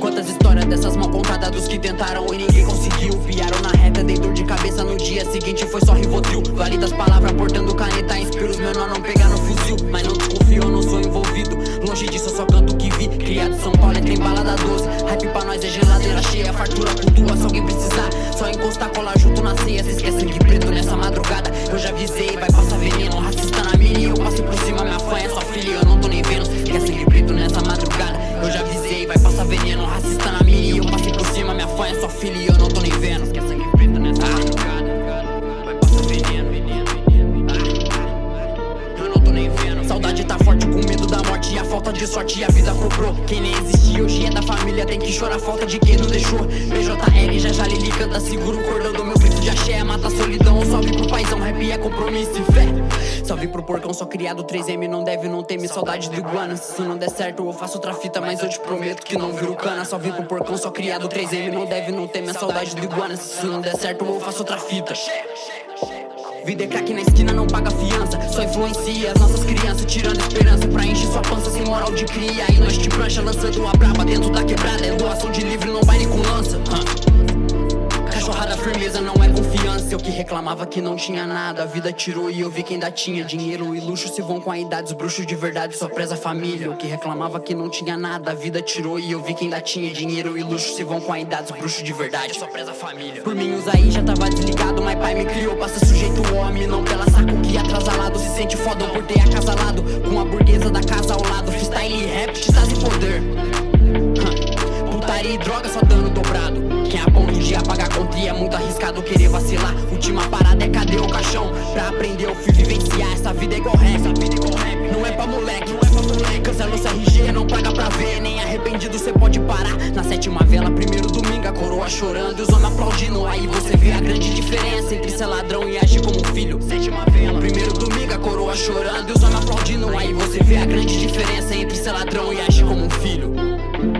Quantas histórias dessas mal contadas dos que tentaram e ninguém conseguiu? Fiaram na reta, dei dor de cabeça no dia seguinte foi só rivotril. Valida as palavras, portando caneta, inspira os menor não pegar no fuzil. Mas não desconfio, eu não sou envolvido. Longe disso eu só canto o que vi. Criado em São Paulo é tem balada doce. Hype pra nós é geladeira cheia, fartura cultua se alguém precisar. Só encostar, colar junto na ceia, cê esquece que fã é só filha e eu não tô nem vendo. Quer sangue preto nessa madrugada. Vai passar veneno, veneno, veneno. Ah, eu não tô nem vendo. Saudade tá forte com medo da morte e a falta de sorte a vida cobrou. Quem nem existia hoje é da família, tem que chorar falta de quem não deixou. BJL, já já Lili canta, segura o cordão do meu grito de axé. Mata pro porcão, só criado 3M, não deve, não teme saudade do iguana. Se isso não der certo, eu faço outra fita, mas eu te prometo que não viro cana. Salve pro porcão, só criado 3M, não deve, não teme saudade do iguana. Se isso não der certo, eu faço outra fita. Vida é craque na esquina, não paga fiança. Só influencia as nossas crianças, tirando esperança pra encher sua pança sem moral de cria. Aí nós te prancha, lançando a braba dentro da quebrada. É doação de livre, não vai nem com lança. Eu que reclamava que não tinha nada. A vida tirou e eu vi que ainda tinha. Dinheiro e luxo se vão com a idade. Os bruxos de verdade só preza a família. Eu que reclamava que não tinha nada. A vida tirou e eu vi que ainda tinha. Dinheiro e luxo se vão com a idade. Os bruxos de verdade só preza a família. Por mim, os aí já tava desligado. Mas pai me criou pra ser sujeito homem. Não pela saco que atrasalado. Se sente foda por ter acasalado. Com a burguesa da casa e é muito arriscado querer vacilar. Última parada é cadê o caixão? Pra aprender eu fui vivenciar. Essa vida é igual rap, essa vida é igual rap. Não é pra moleque, não é pra moleque. Cancela o CRG, não paga pra ver. Nem arrependido cê pode parar. Na sétima vela, primeiro domingo, a coroa chorando e os homens aplaudindo. Aí você vê a grande diferença entre ser ladrão e agir como filho. Sétima vela, primeiro domingo, a coroa chorando e os homens aplaudindo. Aí você vê a grande diferença entre ser ladrão e agir como um filho.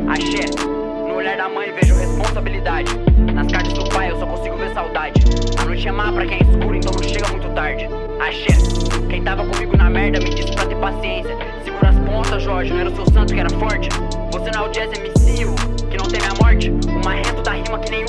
Axé. Olhar da mãe vejo responsabilidade. Nas cartas do pai eu só consigo ver saudade. A noite é má pra quem é escuro, então não chega muito tarde. Axé, quem tava comigo na merda me disse pra ter paciência. Segura as pontas, Jorge, não era o seu santo que era forte. Você não é o jazz MC, que não teme a morte. O marrento da rima que nem